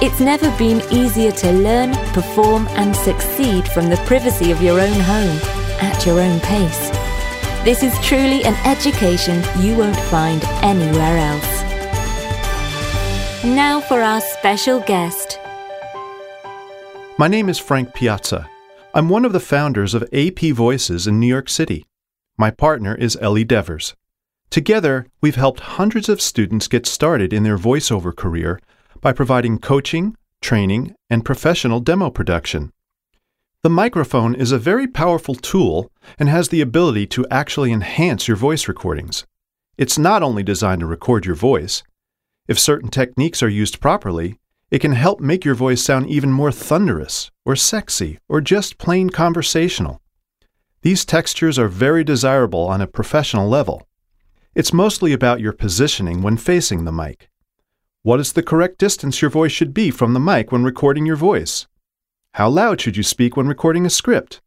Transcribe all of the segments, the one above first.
It's never been easier to learn, perform, and succeed from the privacy of your own home, at your own pace. This is truly an education you won't find anywhere else. Now for our special guest. My name is Frank Piazza. I'm one of the founders of AP Voices in New York City. My partner is Ellie Devers. Together, we've helped hundreds of students get started in their voiceover career by providing coaching, training, and professional demo production. The microphone is a very powerful tool and has the ability to actually enhance your voice recordings. It's not only designed to record your voice. If certain techniques are used properly, it can help make your voice sound even more thunderous, or sexy, or just plain conversational. These textures are very desirable on a professional level. It's mostly about your positioning when facing the mic. What is the correct distance your voice should be from the mic when recording your voice? How loud should you speak when recording a script?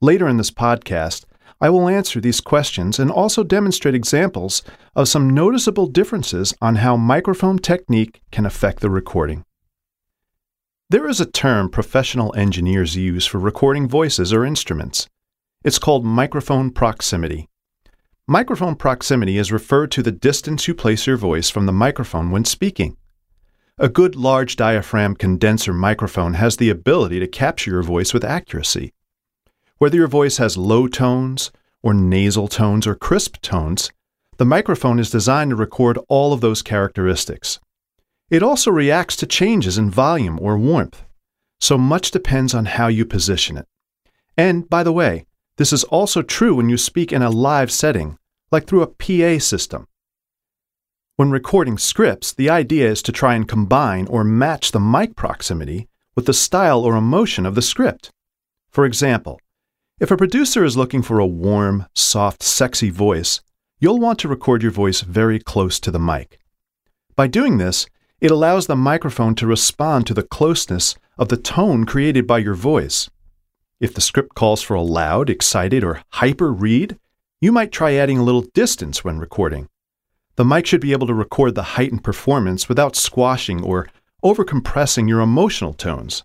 Later in this podcast, I will answer these questions and also demonstrate examples of some noticeable differences on how microphone technique can affect the recording. There is a term professional engineers use for recording voices or instruments. It's called microphone proximity. Microphone proximity is referred to the distance you place your voice from the microphone when speaking. A good large diaphragm condenser microphone has the ability to capture your voice with accuracy. Whether your voice has low tones, or nasal tones, or crisp tones, the microphone is designed to record all of those characteristics. It also reacts to changes in volume or warmth, so much depends on how you position it. And, by the way, this is also true when you speak in a live setting like through a PA system. When recording scripts, the idea is to try and combine or match the mic proximity with the style or emotion of the script. For example, if a producer is looking for a warm, soft, sexy voice, you'll want to record your voice very close to the mic. By doing this, it allows the microphone to respond to the closeness of the tone created by your voice. If the script calls for a loud, excited, or hyper read, you might try adding a little distance when recording. The mic should be able to record the heightened performance without squashing or overcompressing your emotional tones.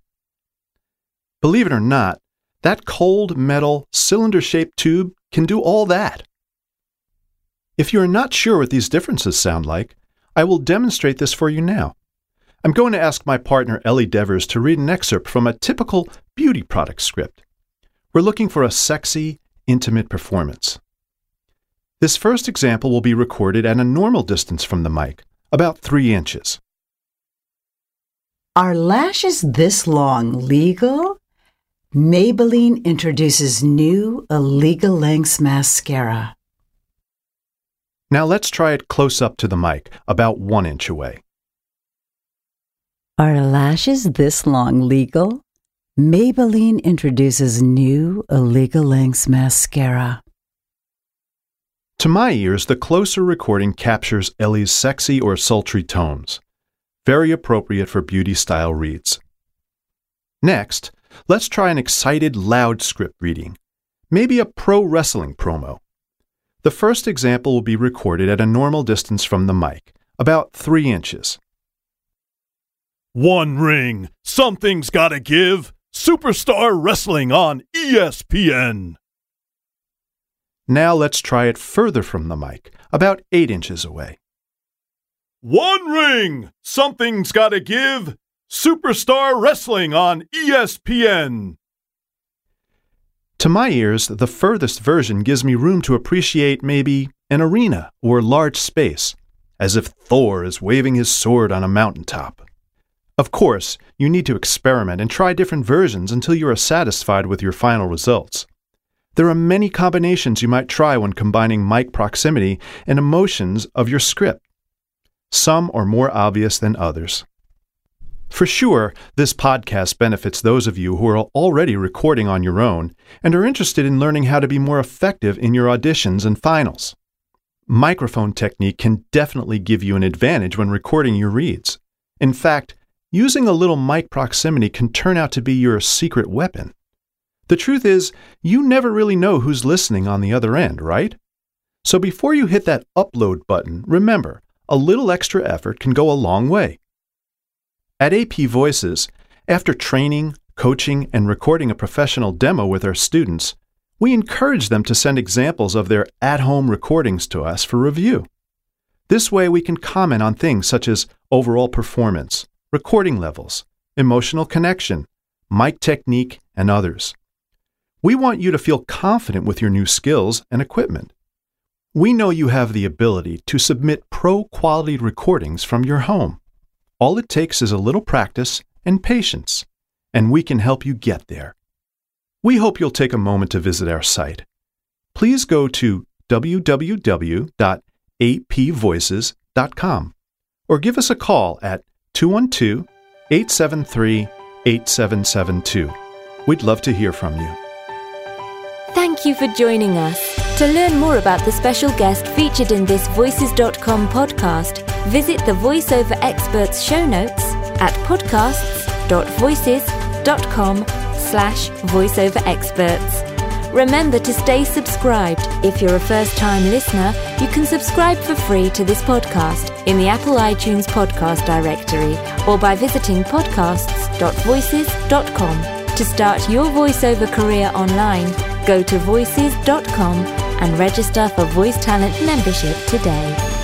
Believe it or not, that cold metal cylinder shaped tube can do all that. If you are not sure what these differences sound like, I will demonstrate this for you now. I'm going to ask my partner Ellie Devers to read an excerpt from a typical beauty product script. We're looking for a sexy, intimate performance. This first example will be recorded at a normal distance from the mic, about 3 inches. Are lashes this long legal? Maybelline introduces new illegal lengths mascara. Now let's try it close up to the mic, about 1 inch away. Are lashes this long legal? Maybelline introduces new illegal lengths mascara. To my ears, the closer recording captures Ellie's sexy or sultry tones, very appropriate for beauty style reads. Next, let's try an excited, loud script reading, maybe a pro wrestling promo. The first example will be recorded at a normal distance from the mic, about 3 inches. One ring, something's gotta give. Superstar Wrestling on ESPN. Now let's try it further from the mic, about 8 inches away. One ring! Something's gotta give! Superstar Wrestling on ESPN! To my ears, the furthest version gives me room to appreciate maybe an arena or large space, as if Thor is waving his sword on a mountaintop. Of course, you need to experiment and try different versions until you are satisfied with your final results. There are many combinations you might try when combining mic proximity and emotions of your script. Some are more obvious than others. For sure, this podcast benefits those of you who are already recording on your own and are interested in learning how to be more effective in your auditions and finals. Microphone technique can definitely give you an advantage when recording your reads. In fact, using a little mic proximity can turn out to be your secret weapon. The truth is, you never really know who's listening on the other end, right? So before you hit that upload button, remember, a little extra effort can go a long way. At AP Voices, after training, coaching, and recording a professional demo with our students, we encourage them to send examples of their at home recordings to us for review. This way, we can comment on things such as overall performance, recording levels, emotional connection, mic technique, and others. We want you to feel confident with your new skills and equipment. We know you have the ability to submit pro quality recordings from your home. All it takes is a little practice and patience, and we can help you get there. We hope you'll take a moment to visit our site. Please go to www.apvoices.com or give us a call at 212 873 8772. We'd love to hear from you. Thank you for joining us. To learn more about the special guest featured in this Voices.com podcast, visit the VoiceOver Experts show notes at podcasts.voices.com slash voiceoverexperts. Remember to stay subscribed. If you're a first-time listener, you can subscribe for free to this podcast in the Apple iTunes podcast directory or by visiting podcasts.voices.com. To start your voiceover career online, go to voices.com and register for Voice Talent membership today.